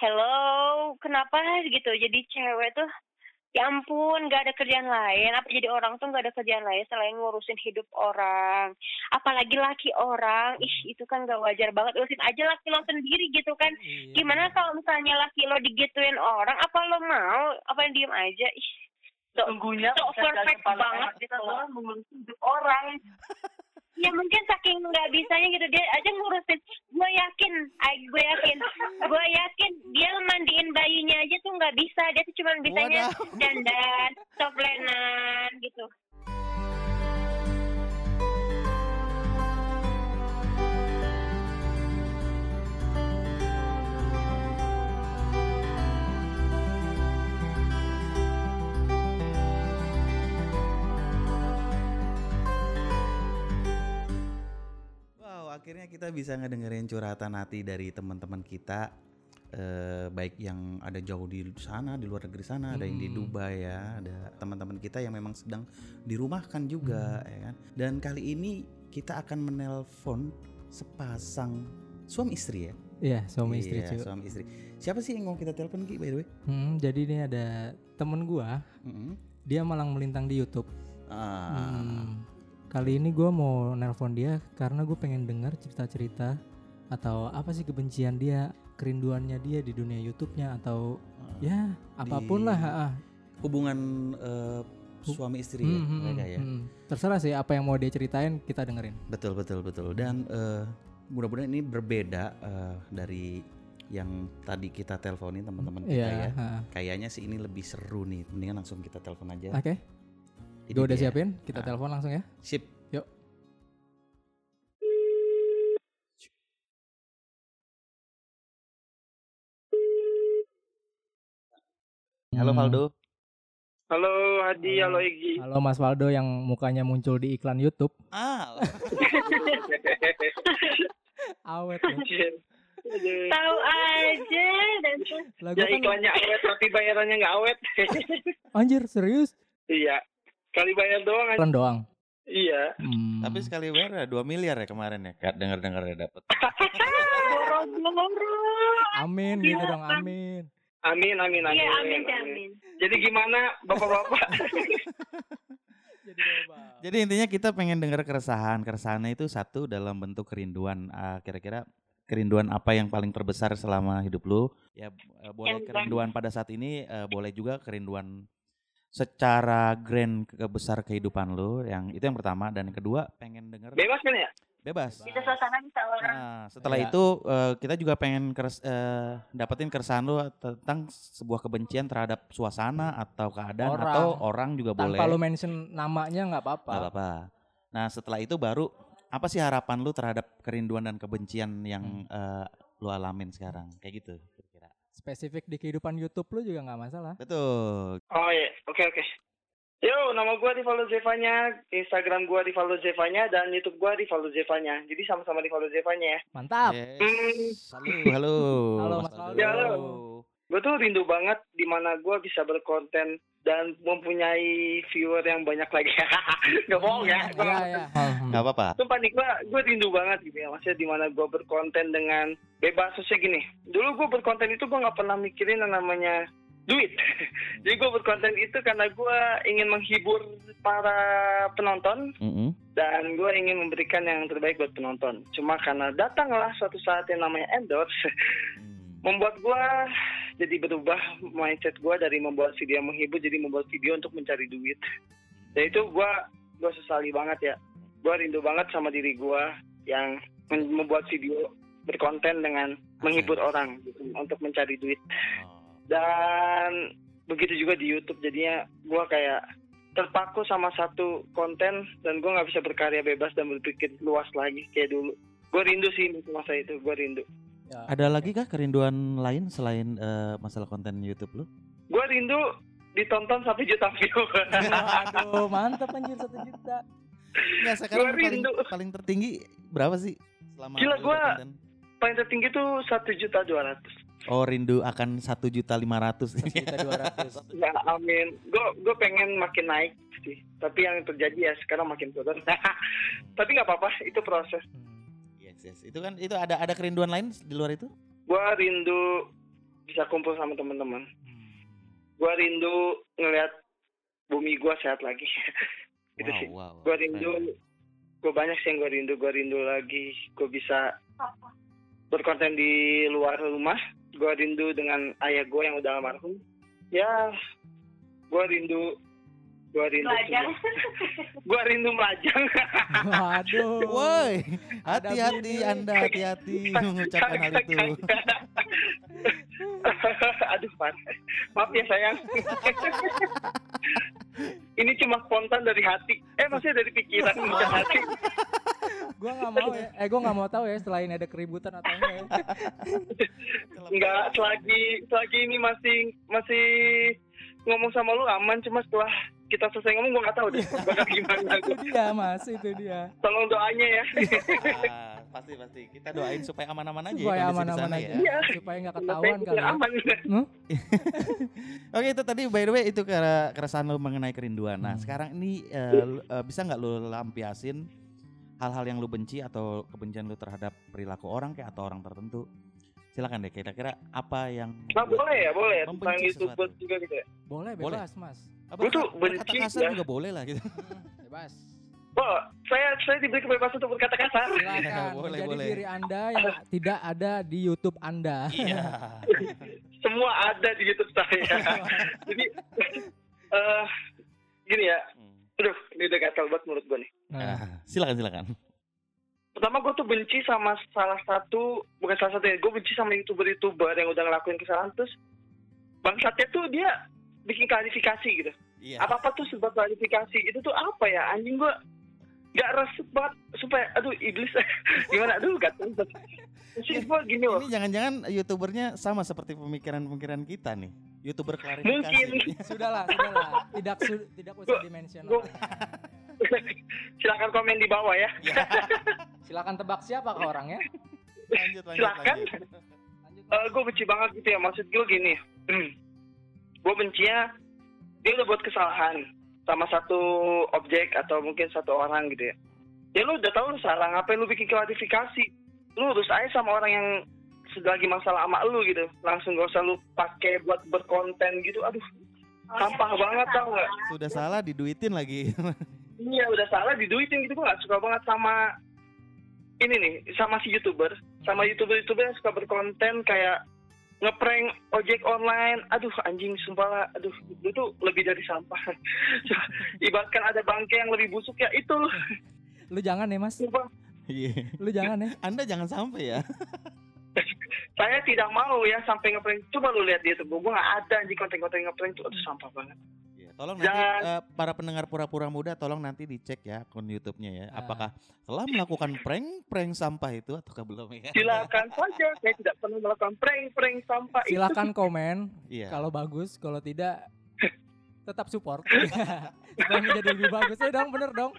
hello kenapa? gitu. Jadi cewek tuh ya ampun gak ada kerjaan lain. Apa jadi orang tuh gak ada kerjaan lain selain ngurusin hidup orang. Apalagi laki orang ih itu kan gak wajar banget. Urusin aja laki lo sendiri gitu kan. Iya. gimana kalau misalnya laki lo digituin orang apa lo mau? Apa yang diem aja? Ih so, Sungguhnya so perfect banget gitu loh. mengurus hidup orang. Ya mungkin saking nggak bisanya gitu dia aja ngurusin. Gue yakin gue yakin. Gue yakin dia mandiin bayinya aja tuh nggak bisa. Dia tuh cuma bisanya dandan toplenan gitu akhirnya kita bisa ngedengerin curhatan hati dari teman-teman kita eh, baik yang ada jauh di sana, di luar negeri sana, ada yang di Hmm. Dubai ya, ada teman-teman kita yang memang sedang dirumahkan juga Hmm. ya kan. Dan kali ini kita akan menelpon sepasang suami istri ya. Iya, suami istri Iya, cuy. suami istri. Siapa sih yang mau kita telepon Ki by the way? Hmm, jadi ini ada temen gua, Mm-mm. dia malang melintang di YouTube. Ah, Hmm, kali ini gua mau nelpon dia karena gue pengen dengar cerita-cerita atau apa sih kebencian dia, kerinduannya dia di dunia YouTube-nya atau ah. ya apa pun lah. ah, ah. hubungan eh, suami istri ya Hmm, hmm, mereka hmm, ya. hmm. Terserah sih apa yang mau dia ceritain kita dengerin. Betul betul betul dan eh, mudah-mudahan ini berbeda eh, dari yang tadi kita teleponin teman-teman kita Iya. ya. ah. Kayaknya sih ini lebih seru nih. Mendingan langsung kita telepon aja. Oke, Ini gue udah dia. siapin. Kita Ah. telepon langsung ya. Sip. Yuk. Halo Hmm. Valdo. Halo Hadi, Halo. halo Egi. Halo Mas Waldo yang mukanya muncul di iklan YouTube. Ah, Awet ya. Tahu aja dan Lah Ya kan iklannya awet tapi bayarannya nggak awet. anjir serius? iya. Kali bayar doang aja. Doang. Iya. Hmm. tapi sekali bayar ya 2 miliar ya kemarin ya. Kak dengar-dengar ya dapat. Amin gitu dong, amin. Amin, amin, amin. iya amin amin Jadi gimana bapak-bapak? Jadi intinya kita pengen dengar keresahan. Keresahannya itu satu dalam bentuk kerinduan. Ah, kira-kira kerinduan apa yang paling terbesar selama hidup lu? Ya eh, boleh kerinduan pada saat ini, eh, boleh juga kerinduan secara grand kebesar kehidupan lu. Yang itu yang pertama dan yang kedua pengen denger Bebas kan ya? bebas. kita suasana bisa orang Nah, setelah Ya. itu eh, kita juga pengen keres, eh, dapetin keresahan lu tentang sebuah kebencian terhadap suasana atau keadaan Orang. atau orang juga boleh. Tanpa lu mention namanya nggak apa-apa. Nggak apa-apa. Nah setelah itu baru apa sih harapan lu terhadap kerinduan dan kebencian yang Hmm. eh, lu alamin sekarang? Kayak gitu. Spesifik di kehidupan YouTube lu juga nggak masalah. Betul. Oh iya, oke oke. Yo, nama gua Rivaldo Zevanya, Instagram gua Rivaldo Zevanya, dan YouTube gua Rivaldo Zevanya. Jadi sama-sama Rivaldo Zevanya ya. Mantap. Yes. Halo, halo. Halo, Mas Aldo. Ya, halo. Gue tuh rindu banget di mana gua bisa berkonten dan mempunyai viewer yang banyak lagi. Gak bohong ya. Iya, iya. Hmm. Gak apa-apa. Sumpah nih, gue, gue rindu banget gitu ya. Maksudnya di mana gue berkonten dengan bebas. Maksudnya gini, dulu gue berkonten itu gue nggak pernah mikirin yang namanya duit. Jadi gue berkonten itu karena gue ingin menghibur para penonton Mm-mm. dan gue ingin memberikan yang terbaik buat penonton. Cuma karena datanglah suatu saat yang namanya endorse, Hmm. membuat gue jadi berubah mindset gue dari membuat video yang menghibur jadi membuat video untuk mencari duit. Dan itu gue gue sesali banget ya. Gue rindu banget sama diri gue yang membuat video berkonten dengan menghibur orang gitu, untuk mencari duit. Oh. Dan begitu juga di YouTube jadinya gue kayak terpaku sama satu konten dan gue nggak bisa berkarya bebas dan berpikir luas lagi kayak dulu. Gue rindu sih masa itu, gue rindu. Ya. Ada lagi kah kerinduan lain selain eh, masalah konten YouTube lu? Gue rindu ditonton sampai juta view. Aduh, mantap anjir satu juta. Enggak, sekarang Gua paling rindu. paling tertinggi berapa sih selama Gila, gua- berkonten? Paling tertinggi tuh satu juta dua ratus. Oh rindu akan satu juta lima ratus. Satu juta dua ratus. Ya amin. Gue gue pengen makin naik sih. Tapi yang terjadi ya sekarang makin turun. Tapi nggak apa-apa, itu proses. Hmm. Yes yes. Itu kan itu ada ada kerinduan lain di luar itu? Gue rindu bisa kumpul sama teman-teman Hmm. gue rindu ngelihat bumi gue sehat lagi itu wow, sih wow, Keren. rindu gue banyak sih yang gue rindu gue rindu lagi gue bisa berkonten di luar rumah gue rindu dengan ayah gue yang udah almarhum ya gue rindu gue rindu Belajar. gue rindu melajang Waduh. Woi, hati-hati. Anda, hati-hati mengucapkan hal itu. aduh Pak. maaf ya sayang ini cuma spontan dari hati eh maksudnya dari pikiran bukan hati Gua nggak mau ya. Eh gua nggak mau tahu ya selain ada keributan atau enggak ya. Enggak, selagi selagi ini masih masih ngomong sama lu aman, cuma setelah kita selesai ngomong gua nggak tahu deh bakal gimana. itu dia Mas, itu dia. Tolong doanya ya. Ah, pasti pasti. Kita doain supaya aman-aman aja Supaya ya di aman-aman aja. ya. Iya. Supaya nggak ketahuan kali ya. aman. Hmm? Oke itu tadi by the way itu kera- keresahan lo mengenai kerinduan. Nah Hmm. sekarang ini eh, lu- eh, bisa nggak lo lampiasin hal-hal yang lo benci atau kebencian lo terhadap perilaku orang kayak atau orang tertentu? Silakan deh kira-kira apa yang Nah, boleh ya, boleh ya tentang YouTuber sesuatu. juga gitu ya. Boleh Boleh. bebas, Mas. Apa, Gua tuh benci kasar ya. juga boleh lah gitu. Hmm, bebas. Oh, saya saya diberi kebebasan untuk berkata kasar. Silakan Boleh, menjadi boleh. diri Anda yang tidak ada di YouTube Anda. Iya. Semua ada di YouTube saya. Jadi eh gini ya. Aduh, ini udah gatal banget menurut gue nih. Nah, Ah, silakan silakan. pertama gue tuh benci sama salah satu bukan salah satu ya gue benci sama youtuber youtuber yang udah ngelakuin kesalahan terus bangsatnya tuh dia bikin klarifikasi gitu Iya. apa apa tuh sebab klarifikasi itu tuh apa ya anjing gue gak resep banget supaya aduh iblis gimana aduh gak tahu sih gue gini loh Ini jangan-jangan youtubernya sama seperti pemikiran-pemikiran kita nih. Youtuber klarifikasi. Mungkin. sudahlah, sudahlah. Tidak su- tidak usah dimention. Gua- silakan komen di bawah ya Iya. Silakan tebak siapa ke orangnya. lanjut lanjut. Silakan. lanjut. Lanjut. Eh gue benci banget gitu ya maksud gue gini gue bencinya dia udah buat kesalahan sama satu objek atau mungkin satu orang gitu ya. Ya lu udah tahu lu salah ngapain lu bikin klarifikasi? Lu urus aja sama orang yang sedang lagi masalah sama lu gitu. Langsung gak usah lu pakai buat berkonten gitu. Aduh sampah banget tau nggak? Sudah salah diduitin lagi. iya udah salah diduitin gitu. Gue gak suka banget sama ini nih sama si youtuber. Sama youtuber youtuber yang suka berkonten kayak ngeprank ojek online. Aduh anjing sumpah lah. Aduh itu tuh lebih dari sampah. Ibaratkan ada bangke yang lebih busuk ya itu. Lu jangan ya, Mas. sumpah. Iya. Lu jangan ya. Anda jangan sampai ya. saya tidak mau ya sampai ngeprank. Coba lu lihat di youtube gue gak ada anjing konten-konten ngeprank tuh. Aduh sampah banget Tolong nanti eh, para pendengar pura-pura muda tolong nanti dicek ya akun YouTube-nya ya. Ah. Apakah telah melakukan prank-prank sampah itu ataukah belum ya? silakan saja saya tidak pernah melakukan prank-prank sampah itu Silakan komen Iya. kalau bagus, kalau tidak tetap support. Supaya menjadi lebih bagus. Ya dong, bener dong.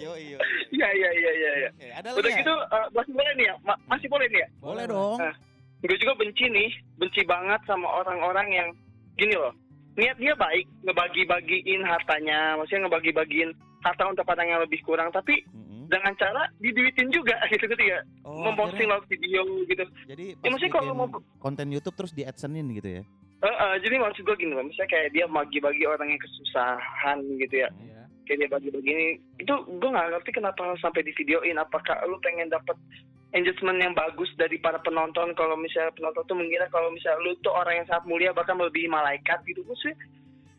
Yo yo. iya iya iya iya iya. Ada udah lagi ya? gitu masih boleh nih ya Ma- masih boleh nih ya Boleh dong. Nah, gue juga benci nih, benci banget sama orang-orang yang gini loh. Niat dia baik, ngebagi-bagiin hartanya, maksudnya ngebagi-bagiin harta untuk orang yang lebih kurang, tapi Mm-mm. dengan cara diduitin juga gitu gitu ya. Oh, Memposting lewat video gitu. Jadi Ya, maksudnya kalau mau- konten YouTube terus di adsense gitu ya. Eh, eh, jadi maksud gue gini loh, misalnya kayak dia bagi-bagi orang yang kesusahan gitu ya. Iya. Kayak dia bagi-bagi ini, itu gue nggak ngerti kenapa sampai di videoin. Apakah lu pengen dapet engagement yang bagus dari para penonton. Kalau misalnya penonton tuh mengira kalau misalnya lu tuh orang yang sangat mulia bahkan melebihi malaikat gitu. Maksudnya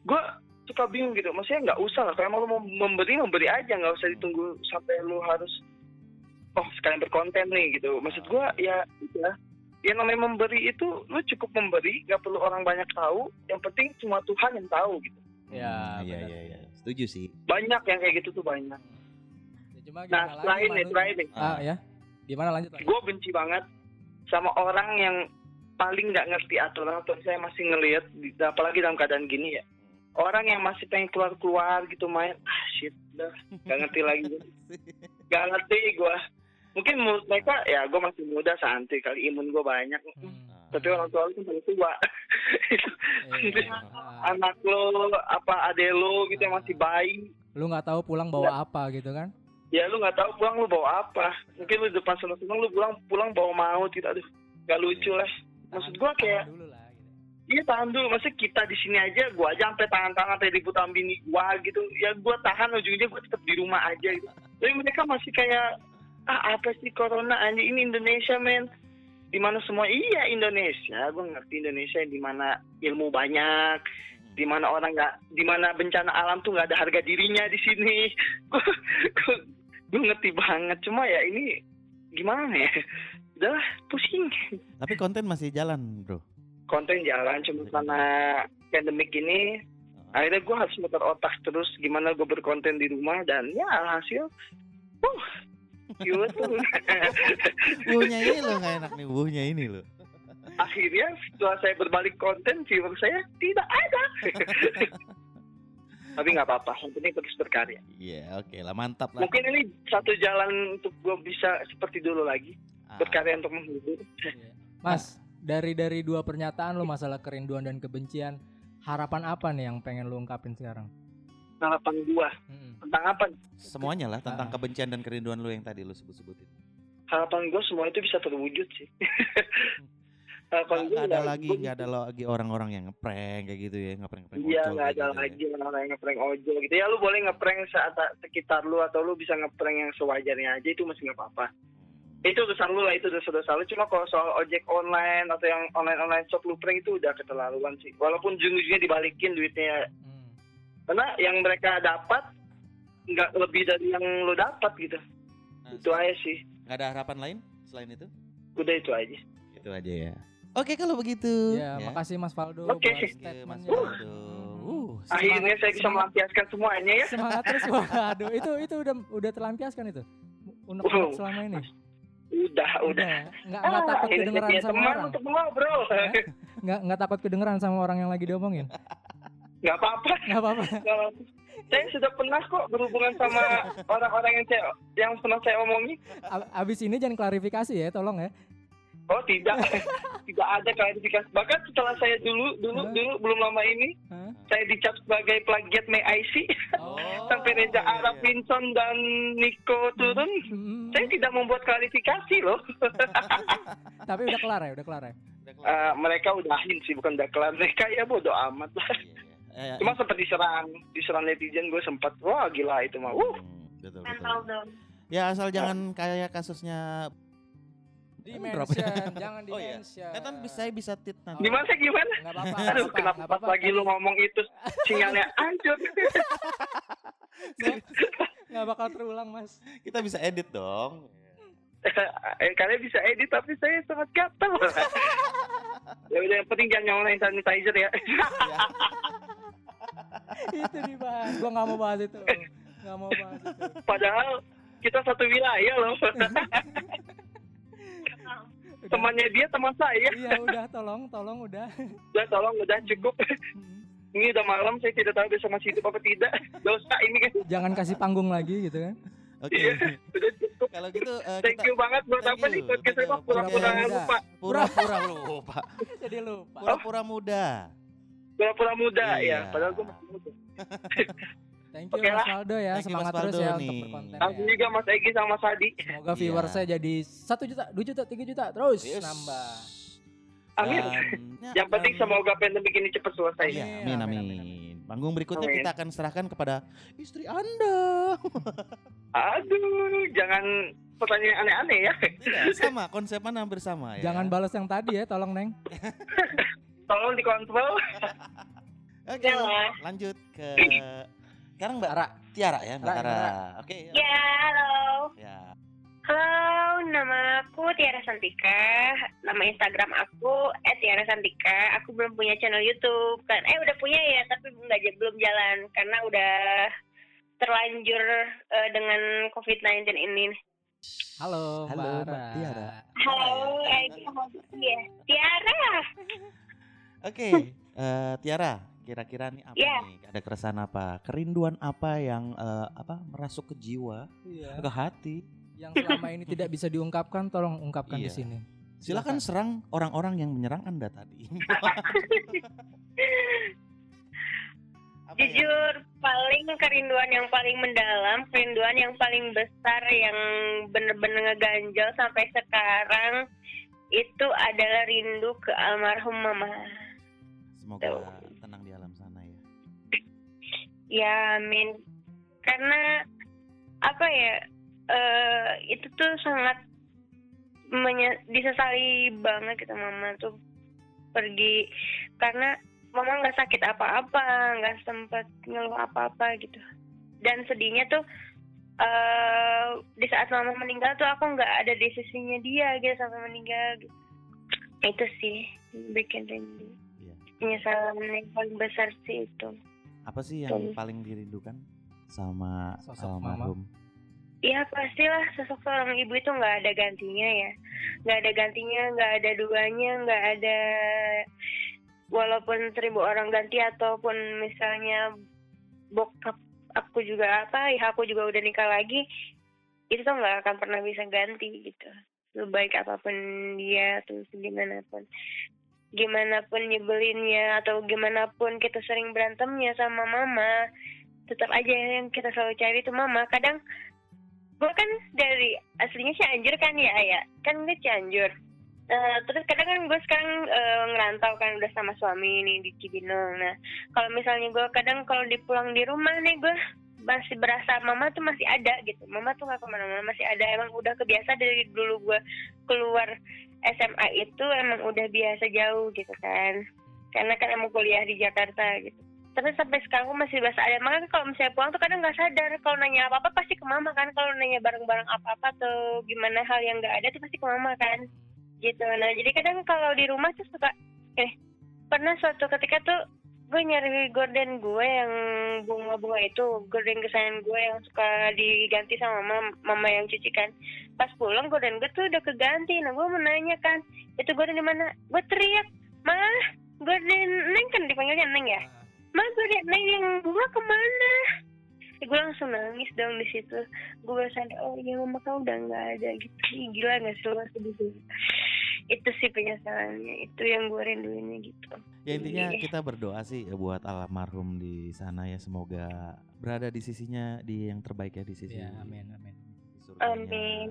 gue suka bingung gitu. Maksudnya nggak usah lah. Kalau emang lu mau memberi memberi aja. Nggak usah ditunggu sampai lu harus oh sekalian berkonten nih gitu. Maksud gue ya ya. Yang namanya memberi itu lu cukup memberi. Nggak perlu orang banyak tahu. Yang penting cuma Tuhan yang tahu gitu. Ya, iya benar. iya iya. Setuju sih. banyak yang kayak gitu tuh banyak. Ya, cuma nah selain nih terakhir nih. Ah, ya. Gimana? Lanjut gue benci banget sama orang yang paling nggak ngerti aturan. Atau saya masih ngelihat apalagi dalam keadaan gini ya. Orang yang masih pengen keluar keluar gitu main ah shit udah nggak ngerti lagi. Nggak ngerti gue mungkin menurut mereka ya gue masih muda santai kali imun gue banyak. Hmm. tapi orang tua lu kan paling tua. Ah, anak lo apa ade lo gitu yang masih bayi. Lu nggak tahu pulang bawa apa gitu kan? Ya lu nggak tahu pulang lu bawa apa? Mungkin lu depan seneng seneng lu pulang pulang bawa maut gitu aduh. Nggak lucu lah. Maksud gue kayak gitu. Iya tahan dulu, maksudnya kita di sini aja, gua aja sampai tangan-tangan sampai ributan bini gua gitu, ya gua tahan ujungnya gua tetap di rumah aja gitu. Tapi mereka masih kayak ah apa sih corona anjing? Ini Indonesia men, di mana semua? Iya Indonesia, gua ngerti Indonesia di mana ilmu banyak, di mana orang nggak, di mana bencana alam tuh nggak ada harga dirinya di sini. Gua ngerti banget, cuma ya ini gimana ya, udah pusing. Tapi konten masih jalan, bro. konten jalan cuma karena pandemik ini akhirnya gue harus muter otak terus gimana gue berkonten di rumah dan ya hasil uh YouTube Wuhnya ini lo nggak enak nih, wuhnya ini lo. akhirnya setelah saya berbalik konten viewer saya tidak ada tapi nggak apa-apa yang penting terus berkarya Iya, oke lah, mantap lah. mungkin ini satu jalan untuk gue bisa seperti dulu lagi Ah, berkarya untuk menghibur Mas, dari dari dua pernyataan lo masalah kerinduan dan kebencian, harapan apa nih yang pengen lo ungkapin sekarang? harapan gue Mm-mm. tentang apa Semuanya lah tentang Ah. kebencian dan kerinduan lo yang tadi lo sebut-sebutin. harapan gue semua itu bisa terwujud sih Nggak ada ya, lagi, nggak ada lagi orang-orang yang ngeprank kayak gitu ya, ngeprank ngeprank Iya nggak ada gitu ya. lagi orang yang ngeprank ojol gitu ya lu boleh ngeprank saat sekitar lu atau lu bisa ngeprank yang sewajarnya aja itu masih nggak apa-apa Hmm. itu urusan lu lah itu urusan dosa lu cuma kalau soal ojek online atau yang online online shop lu prank itu udah keterlaluan sih walaupun ujung-ujungnya dibalikin duitnya Mm. karena yang mereka dapat nggak lebih dari yang lu dapat gitu Nah, itu aja sih nggak ada harapan lain selain itu? udah itu aja Itu aja ya. Oke kalau begitu. Ya, makasih Mas Faldo Oke. you, Mas. Faldo. Uh, akhirnya saya bisa semangat. melampiaskan semuanya ya Semangat terus. Waduh, itu itu udah udah terlampiaskan itu. Unek Wow. selama ini. udah udah Nggak nggak takut akhirnya saya kedengeran sama teman orang. untuk ngobrol Nggak nggak takut kedengeran sama orang yang lagi diomongin. nggak apa-apa Nggak apa-apa. Saya sudah pernah kok berhubungan sama orang-orang yang saya yang pernah saya omongi. Abis ini jangan klarifikasi ya, tolong ya. Oh tidak, tidak ada klarifikasi. Bahkan setelah saya dulu dulu Hah? dulu belum lama ini Hah? saya dicap sebagai plagiat May IC Oh, sampai Reza iya, Arab, iya. Vincent dan Nico turun. Mm, Saya tidak membuat klarifikasi loh. tapi udah kelar ya, udah kelar ya. Udah kelar. Eh, mereka udahin sih bukan udah kelar. Mereka ya bodoh amat lah. Iya, iya. Eh, Cuma sempat diserang, diserang netizen gue sempat wah gila itu mah. Uh, hmm, betul. Ya asal jangan kayak kasusnya Dimension, jangan Oh iya. Kan bisa saya bisa tit nanti. gimana gimana? Nggak apa-apa. Aduh, kenapa apa-apa, pas lagi lu ngomong itu sinyalnya hancur? apa-apa. Nggak bakal terulang, Mas. Kita bisa edit dong. eh, kalian bisa edit tapi saya sangat gatel. ya udah yang penting jangan nyalain sanitizer ya. Ya. itu dibahas. Gua nggak mau bahas itu. Nggak mau bahas itu. Padahal kita satu wilayah loh. Temannya dia teman saya. Iya, udah tolong, tolong udah. Udah tolong udah cukup. Mm. Ini udah malam saya tidak tahu besok masih hidup apa tidak. Dosa ini kan. Jangan kasih panggung lagi gitu kan. Oke. Iya, udah cukup. Kalau gitu eh, Thank kita you banget buat Thank apa nih podcast saya Kita Pak? pura-pura pura-pura lupa. pura-pura lupa. Jadi lupa. Pura-pura muda. Pura-pura muda Iya. ya. Padahal gue masih muda. Thank you Oke Mas lah. Faldo ya, Thank you, semangat terus ya nih. untuk berkonten. Langsung ya. juga Mas Egi sama Mas Hadi. Semoga Iya. viewersnya jadi satu juta, 2 juta, 3 juta terus Yes. nambah. Amin. Dan- Yang penting semoga pandemi ini cepat selesai. Iya, Amin, amin, amin, amin. Panggung berikutnya Amin. kita akan serahkan kepada istri Anda. Aduh, jangan pertanyaan aneh-aneh ya. Tidak, sama konsepnya hampir sama ya. Jangan balas yang tadi ya, tolong Neng. Tolong dikontrol. Oke, Jangan. lanjut ke sekarang Mbak Ara. Tiara ya, Mbak Ra, Tiara. Ra. Oke. ya. Ya, halo. Ya. Halo, nama aku Tiara Santika. Nama Instagram aku @tiara_santika. Aku belum punya channel YouTube kan. Eh udah punya ya, tapi nggak j- belum jalan karena udah terlanjur eh, dengan COVID-19 ini. Halo, Halo, Mbak Mbak Ara. Tiara. Halo, eh, ya. Tiara. Oke, eh, Tiara, kira-kira nih apa Iya. nih? Ada keresahan apa? Kerinduan apa yang eh, apa merasuk ke jiwa, Iya. ke hati? Yang selama ini tidak bisa diungkapkan, tolong ungkapkan di Iya. sini. Silakan serang orang-orang yang menyerang Anda tadi. Ya? Jujur, paling kerinduan yang paling mendalam, kerinduan yang paling besar yang bener-bener ngeganjel sampai sekarang itu adalah rindu ke almarhum mama. semoga Ya, amin. Karena apa ya? eh itu tuh sangat menye- disesali banget kita mama tuh pergi karena mama nggak sakit apa-apa, nggak sempat ngeluh apa-apa gitu. Dan sedihnya tuh eh di saat mama meninggal tuh aku nggak ada di sisinya dia gitu sampai meninggal. Gitu. Itu sih bikin rindu. Iya. Penyesalan yang paling besar sih itu. Apa sih yang Betul. paling dirindukan sama Sosok mama. almarhum? Iya pastilah sosok seorang ibu itu nggak ada gantinya ya, nggak ada gantinya, nggak ada duanya, nggak ada walaupun seribu orang ganti ataupun misalnya bokap aku juga apa, ya aku juga udah nikah lagi, itu tuh nggak akan pernah bisa ganti gitu. Sebaik apa pun dia terus gimana pun, gimana pun nyebelinnya atau gimana pun kita sering berantemnya sama mama, tetap aja yang kita selalu cari itu mama. Kadang gue kan dari aslinya Cianjur kan ya ayah kan gue Cianjur Eh, terus kadang kan gue sekarang eh, ngerantau kan udah sama suami nih di Cibinong. Nah kalau misalnya gue kadang kalau dipulang di rumah nih gue masih berasa mama tuh masih ada gitu. Mama tuh gak ke mana-mana masih ada. Emang udah kebiasa dari dulu gue keluar SMA itu emang udah biasa jauh gitu kan. Karena kan emang kuliah di Jakarta gitu. Tapi sampai sekarang gue masih bahasa ada. Makanya kalau misalnya pulang tuh kadang nggak sadar. Kalau nanya apa apa pasti ke mama kan. Kalau nanya barang-barang apa apa tuh gimana hal yang nggak ada tuh pasti ke mama kan. Gitu. Nah jadi kadang kalau di rumah tuh suka eh pernah suatu ketika tuh gue nyari gorden gue yang bunga-bunga itu gorden kesayangan gue yang suka diganti sama mama, mama yang cuci kan pas pulang gorden gue tuh udah keganti nah gue mau nanya kan itu gorden di mana gue teriak mah gorden neng kan dipanggilnya neng ya Ma gue liat Neng yang bunga ke mana? Ya, gue langsung nangis dong di situ. Gue sadar, oh iya mama kau udah nggak ada gitu. Gila nggak sih lo sedih. Itu sih penyesalannya. Itu yang gue rinduinnya gitu. Ya intinya Iya. kita berdoa sih ya buat almarhum di sana ya semoga berada di sisinya di yang terbaik ya di sisi Ya, amin, amin. di surganya. Amin.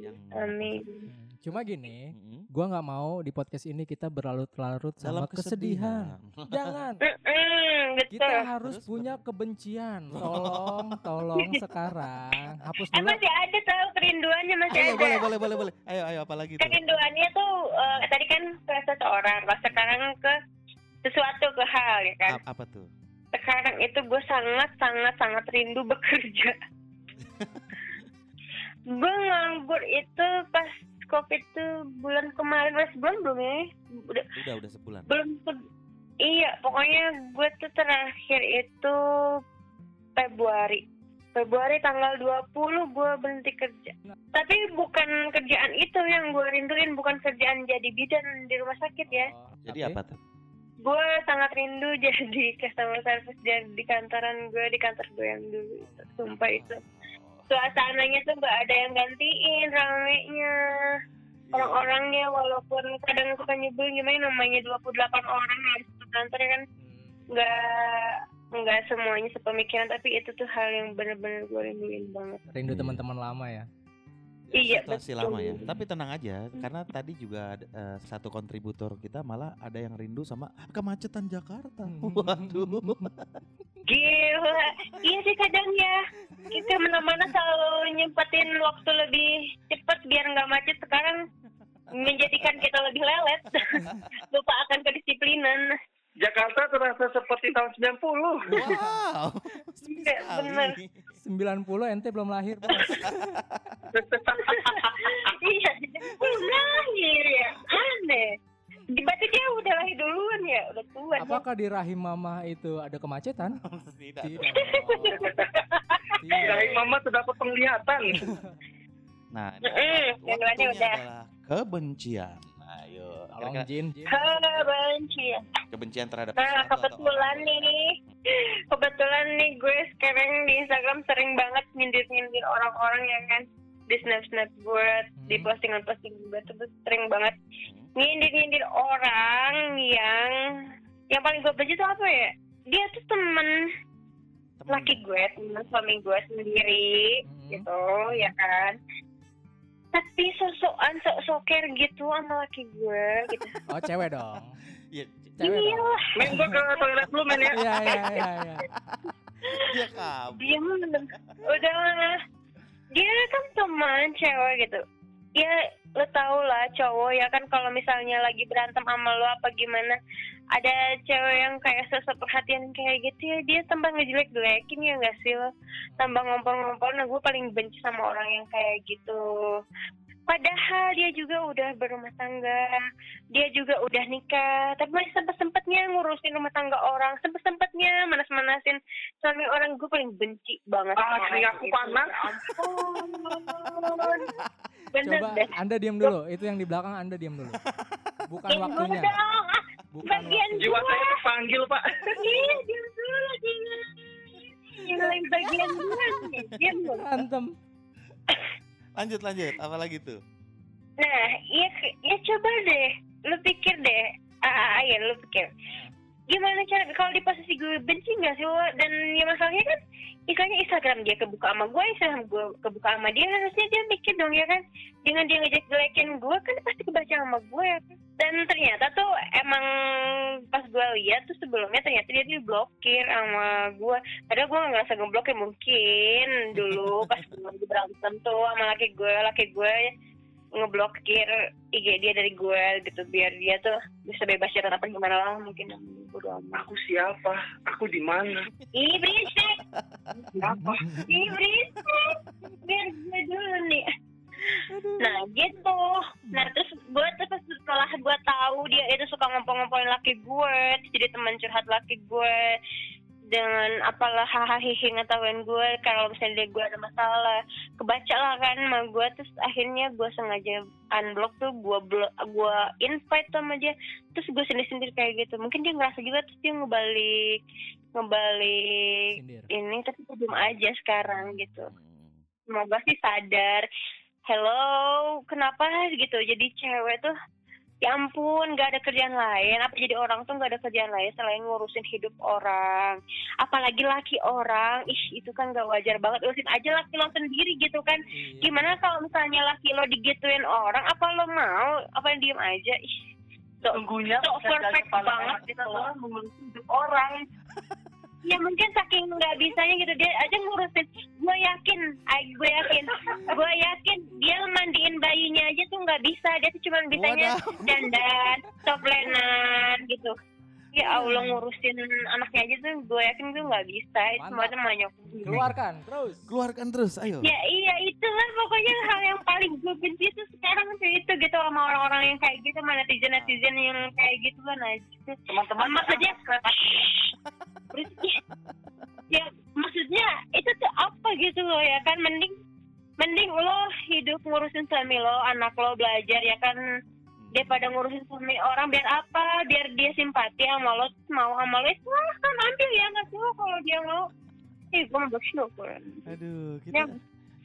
Yang- Amin. Cuma gini, Mm-mm. gua nggak mau di podcast ini kita berlarut-larut sama Dalam kesedihan. Jangan. Betul. Kita harus Terus punya kebencian. Tolong, tolong sekarang hapus Eh, dulu. masih ada tau kerinduannya masih Ayo ada. boleh boleh boleh boleh. Ayo ayo apalagi tuh? Kerinduannya tuh eh, tadi kan ke seseorang, kalau sekarang ke sesuatu ke hal ya kan. A- apa tuh? sekarang itu gue sangat sangat sangat rindu bekerja. gue nganggur itu pas covid tuh bulan kemarin mas bulan belum ya? Udah Udah udah sebulan. belum. Iya pokoknya gue tuh terakhir itu Februari. Februari tanggal 20 gue berhenti kerja. Tapi bukan kerjaan itu yang gue rinduin, bukan kerjaan jadi bidan di rumah sakit ya. Jadi Oke. apa tuh? gue sangat rindu jadi customer service jadi di kantoran gue di kantor gue yang dulu itu sumpah itu suasananya tuh gak ada yang gantiin ramenya orang-orangnya walaupun kadang suka nyebelin gimana namanya 28 orang harus ya kan nggak nggak semuanya sepemikiran tapi itu tuh hal yang bener-bener gue rinduin banget Rindu Iya. teman-teman lama ya. Iya, Situasi betul. lama ya. Tapi tenang aja karena tadi juga ada, eh, satu kontributor kita malah ada yang rindu sama kemacetan Jakarta. Hmm. Waduh. Gila, iya sih kadang ya kita mana-mana selalu nyempetin waktu lebih cepat biar nggak macet. Sekarang menjadikan kita lebih lelet, lupa akan kedisiplinan. Jakarta terasa seperti tahun 90. Wow. Iya, bener. 90 ente belum lahir, Bos. iya, belum lahir ya, aneh. Berarti dia udah lahir duluan ya, udah tua. ya. Apakah di rahim mama itu ada kemacetan? Tidak. Tidak. Tidak. mama terdapat penglihatan. Nah, ini Mm-mm, yang udah. adalah kebencian. Ayo, Tolong kira-kira Jin, Jin. Kebencian. kebencian terhadap Nah, atau kebetulan orang. nih, kebetulan nih gue sekarang di Instagram sering banget nyindir-nyindir orang-orang ya kan di snap-snap gue, di Hmm. postingan-postingan gue tuh sering banget Hmm. nyindir-nyindir orang yang yang paling gue benci tuh apa ya? Dia tuh temen Temen. laki gue, temen suami gue sendiri, Hmm. gitu ya kan. Tapi sosokan sok-soker gitu sama laki gue gitu. Oh, cewek dong. Ya, Cewek Iya dong. lah. Men gua ke toilet dulu men ya. Iya iya iya iya. dia kabur. Dia mah udah lah. Dia kan teman cewek gitu. Ya lo tau lah cowok ya kan? Kalau misalnya lagi berantem sama lo apa gimana? Ada cewek yang kayak sosok perhatian kayak gitu ya dia tambah ngejelek-jelekin ya gak sih lo? Tambah ngompol-ngompol nah gue paling benci sama orang yang kayak gitu padahal dia juga udah berumah tangga dia juga udah nikah tapi masih sempet-sempetnya ngurusin rumah tangga orang sempet-sempetnya manas-manasin suami orang gue paling benci banget Ah, sama kering orang aku panas. ampun bener Coba deh Anda diam dulu. Itu yang di belakang Anda diam dulu. Bukan dulu waktunya. dong. Ah, Bukan bagian. Jiwa saya terpanggil pak. Iya, diam dulu, diam. Yang lain bagian gue, diam dulu. Berantem. Lanjut lanjut, apalagi tuh? Nah, ya, ya coba deh, lu pikir deh, ah, ah, ya lu pikir. Gimana cara kalau di posisi gue benci nggak sih lo? Dan ya masalahnya kan, misalnya Instagram dia kebuka sama gue, Instagram gue kebuka sama dia, harusnya dia mikir dong ya kan, dengan dia ngejek-jelekin gue kan pasti kebaca sama gue ya kan. Dan ternyata tuh emang pas gue lihat tuh sebelumnya ternyata dia diblokir sama gue. Padahal gue nggak ngerasa ngeblokir mungkin dulu pas gue lagi berantem tuh sama laki gue, laki gue ngeblokir IG dia dari gue gitu biar dia tuh bisa bebas cerita apa gimana lah mungkin. Aku siapa? Aku di mana? Ih berisik, Apa? ih berisik, biar gue dulu nih. Nah gitu, nah terus gue terus setelah gue tahu dia itu suka ngompol-ngompolin laki gue, jadi teman curhat laki gue dengan apalah hahaha hihi ngetawain gue kalau misalnya dia gue ada masalah kebaca lah kan sama gue terus akhirnya gue sengaja unblock tuh gue blok gue invite sama dia terus gue sendiri sendiri kayak gitu. Mungkin dia ngerasa juga terus dia ngebalik ngebalik Sindir. ini tapi gue belum aja sekarang gitu. Hmm. semoga sih sadar hello kenapa? Gitu. Jadi cewek tuh ya ampun gak ada kerjaan lain. Apa jadi orang tuh gak ada kerjaan lain selain ngurusin hidup orang. Apalagi laki orang. Ih itu kan gak wajar banget. Urusin aja laki lo sendiri gitu kan. Iya. gimana kalau misalnya laki lo digituin orang? Apa lo mau? Apa yang diem aja? Ih so, Sungguhnya so perfect banget gitu kita loh. adalah mengurusi hidup orang. Ya mungkin saking nggak bisanya gitu dia aja ngurusin. Gue yakin gue yakin. Gue yakin dia mandiin bayinya aja tuh nggak bisa. Dia tuh cuma bisanya dandan toplenan gitu. Ya Allah ngurusin anaknya aja tuh gue yakin gue nggak bisa. Itu semua tuh banyak Keluarkan terus. Keluarkan terus, ayo. ya iya itulah pokoknya hal yang paling gue benci tuh sekarang tuh itu gitu sama orang-orang yang kayak gitu sama netizen netizen yang kayak gitu kan aja Teman-teman maksudnya berisik. ya maksudnya itu tuh apa gitu loh ya kan? Mending mending lo hidup ngurusin suami lo anak lo belajar ya kan? Daripada ngurusin suami orang biar apa? Biar dia simpati sama lo mau sama lo itu kan ambil ya. Nggak sih lo kalau dia mau. Eh gue mau bersyukur. Aduh, Ya.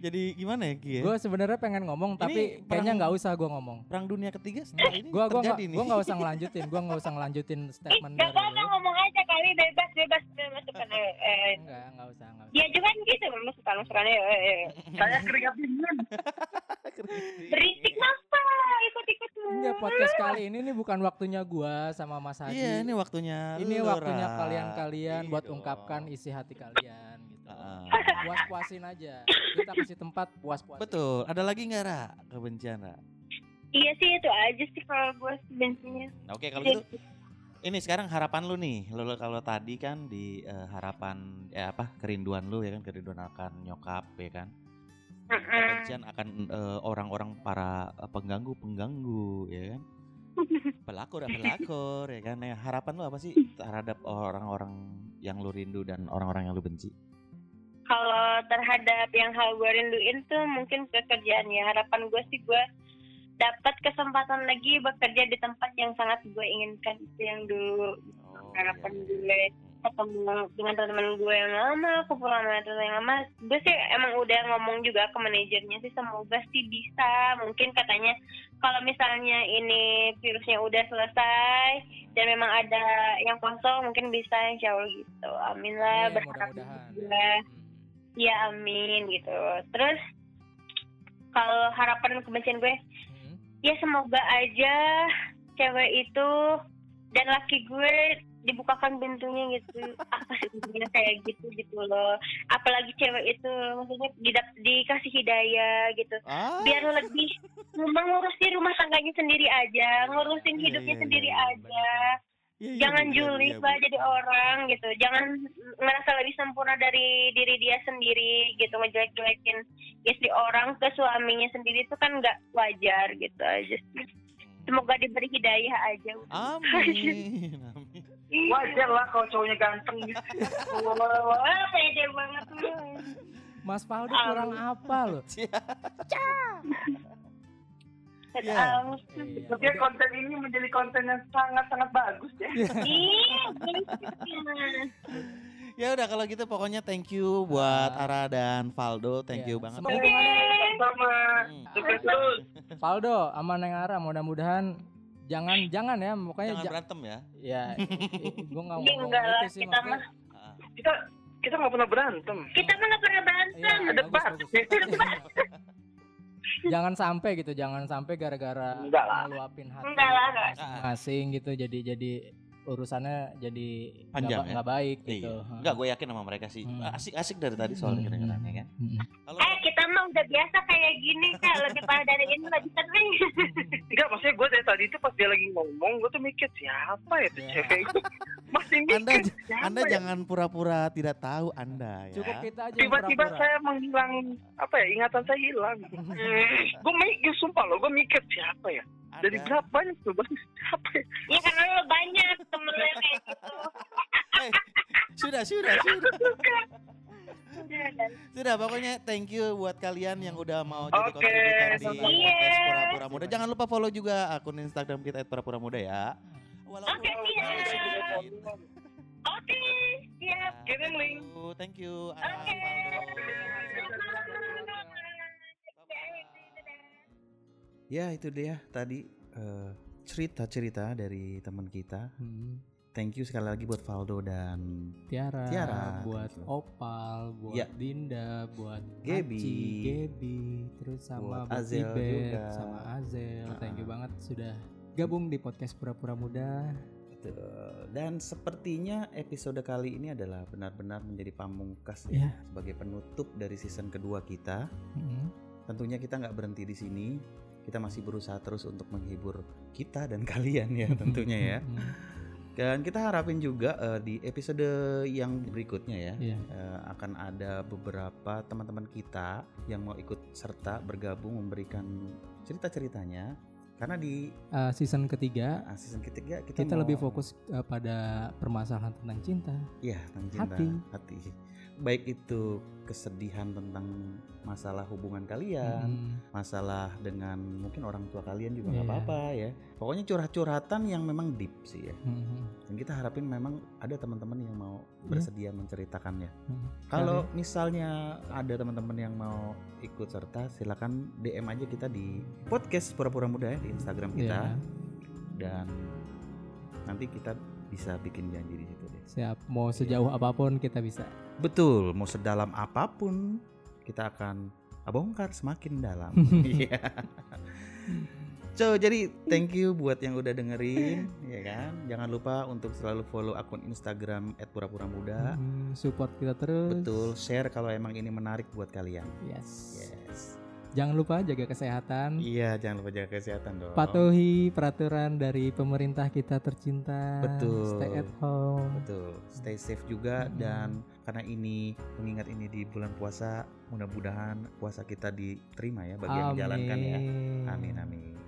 Jadi gimana ya, Ki ya? Gue sebenarnya pengen ngomong tapi perang- kayaknya nggak usah gue ngomong. Perang dunia ketiga setelah ini Gue gua nggak nih. gua nggak usah ngelanjutin. Gue nggak usah ngelanjutin ih statement gak dari lu. ngomong aja kali bebas bebas bebas kan eh, eh. Enggak, enggak usah, enggak usah. dia juga kan gitu masukan masukannya eh, eh. saya keringat dingin. berisik apa ikut-ikut Enggak podcast kali ini nih bukan waktunya gua sama Mas Hadi. Iya, ini waktunya Ini lu, waktunya kalian-kalian Iya buat dong. ungkapkan isi hati kalian gitu. Ah. Puas-puasin aja. Kita kasih tempat puas-puasin. Betul. Ada lagi nggak Ra kebencian Ra? Iya sih itu aja sih kalau gue bensinnya. Nah, Oke kalau gitu ini sekarang harapan lu nih. Lu lu- kalau tadi kan di eh, harapan ya apa kerinduan lu ya kan kerinduan akan nyokap ya kan. Kebencian akan eh, orang-orang para eh, pengganggu-pengganggu ya kan. Pelakor ya pelakor ya kan. Ya, harapan lu apa sih terhadap orang-orang yang lu rindu dan orang-orang yang lu benci? Kalau terhadap yang hal gue rinduin tuh mungkin pekerjaan ya. Harapan gue sih gue dapat kesempatan lagi bekerja di tempat yang sangat gue inginkan itu yang dulu Oh, harapan iya, iya. gue ketemu dengan teman-teman gue yang lama, kumpul sama teman yang lama. Gue sih emang udah ngomong juga ke manajernya sih semoga sih bisa. Mungkin katanya kalau misalnya ini virusnya udah selesai dan memang ada yang kosong mungkin bisa insya Allah gitu. Amin lah Iya, berharap mudah-mudahan. juga. Ya amin gitu. Terus kalau harapan kebencian gue Hmm. ya semoga aja cewek itu dan laki gue dibukakan pintunya gitu. Apa sih pintunya kayak gitu gitu loh. Apalagi cewek itu maksudnya didap dikasih hidayah gitu. Ah, biar lebih mengurusi rumah tangganya sendiri aja ngurusin Iya, hidupnya iya, sendiri iya, aja iya, iya, jangan iya, julid lah jadi orang gitu jangan ngerasa lebih sempurna dari diri dia sendiri gitu ngejelek-jelekin istri orang ke suaminya sendiri itu kan nggak wajar gitu aja semoga diberi hidayah aja Amin. Amin. Wajar lah kalau cowoknya ganteng gitu. wah pede banget lu Mas Faldo kurang apa lo? Iya. Iya, Tapi udah- konten ini menjadi konten yang sangat-sangat bagus ya. Bener. Ya udah kalau gitu pokoknya thank you buat Ah. Ara dan Valdo, thank Iya, you banget. semoga- Sama Hmm. sukses terus. Faldo sama Neng Ara mudah-mudahan jangan jangan ya pokoknya Jangan ja- berantem ya. ya gue nggak Ih, ngomong enggak lah, itu sih kita maksudnya Ah. Kita kita nggak pernah berantem. kita mah nggak pernah berantem Iya, Ada bagus, debat. jangan sampai gitu jangan sampai gara-gara ngeluapin hati enggak lah enggak masing gitu jadi jadi urusannya jadi nggak Panjang ya? nggak baik gitu Iya. Enggak, gue yakin sama mereka sih. Hmm. Asik-asik dari tadi soalnya Hmm. kedengarannya kan. Hmm. Kalau eh mah udah biasa kayak gini kak lebih parah dari ini lebih sering Enggak, maksudnya gue dari tadi itu pas dia lagi ngomong, gue tuh mikir siapa ya tuh Iya. cewek itu. Masih mikir Anda siapa Anda ya? jangan pura-pura tidak tahu Anda ya. cukup kita aja Tiba-tiba saya menghilang, apa ya, ingatan saya hilang. gue mikir, sumpah loh, gue mikir siapa ya. Ada. Dari berapa banyak tuh, Bang? siapa ya? ya karena lo banyak temen lo kayak gitu Eh, sudah, sudah, sudah. Sudah, pokoknya thank you buat kalian yang udah mau jadi Oke, kontributor di sama-sama. podcast Pura-Pura Muda. Jangan lupa follow juga akun Instagram kita @pura-pura muda ya. Walaupun Oke, siap. sedikit. oke siap Kirim link. Thank you. Oke. Valdo. Ya itu dia tadi eh, cerita-cerita dari teman kita. Hmm. Thank you sekali lagi buat Valdo dan Tiara, Tiara, buat. Opal, buat Ya. Dinda, buat. Aci, Gaby, terus sama Buat buat Azel Ibet, juga. sama Azel. Thank you banget sudah gabung di podcast Pura-Pura Muda. Betul. Dan sepertinya episode kali ini adalah benar-benar menjadi pamungkas ya Ya. sebagai penutup dari season kedua kita. Hmm. Tentunya kita nggak berhenti di sini. Kita masih berusaha terus untuk menghibur kita dan kalian ya tentunya ya. Dan kita harapin juga eh, di episode yang berikutnya ya Iya. eh, akan ada beberapa teman-teman kita yang mau ikut serta bergabung memberikan cerita-ceritanya. Karena di Uh, season ketiga ah, season ketiga kita, kita mau- lebih fokus uh, pada permasalahan tentang cinta. Iya, tentang cinta, Hati. hati. Baik itu kesedihan tentang masalah hubungan kalian, Hmm. masalah dengan mungkin orang tua kalian juga nggak Iya. apa-apa ya. Pokoknya curhat-curhatan yang memang deep sih ya. Hmm. Dan kita harapin memang ada teman-teman yang mau Iya. bersedia menceritakannya. Hmm. Kalau misalnya ada teman-teman yang mau ikut serta, silakan DM aja kita di podcast pura-pura muda ya di Instagram kita Iya. dan nanti kita bisa bikin janji di situ deh. Siap, mau sejauh apa pun kita bisa. Betul, mau sedalam apa pun kita akan bongkar semakin dalam. Iya. So, jadi thank you buat yang udah dengerin, ya kan? Jangan lupa untuk selalu follow akun Instagram @pura-pura-muda. Hmm, support kita terus. Betul, share kalau emang ini menarik buat kalian. Yes. Yes. Jangan lupa jaga kesehatan. Iya, jangan lupa jaga kesehatan dong. Patuhi peraturan dari pemerintah kita tercinta. Betul. Stay at home. Betul, stay safe juga Mm-mm. dan karena ini mengingat ini di bulan puasa, mudah-mudahan puasa kita diterima ya bagi yang menjalankan ya. Amin amin.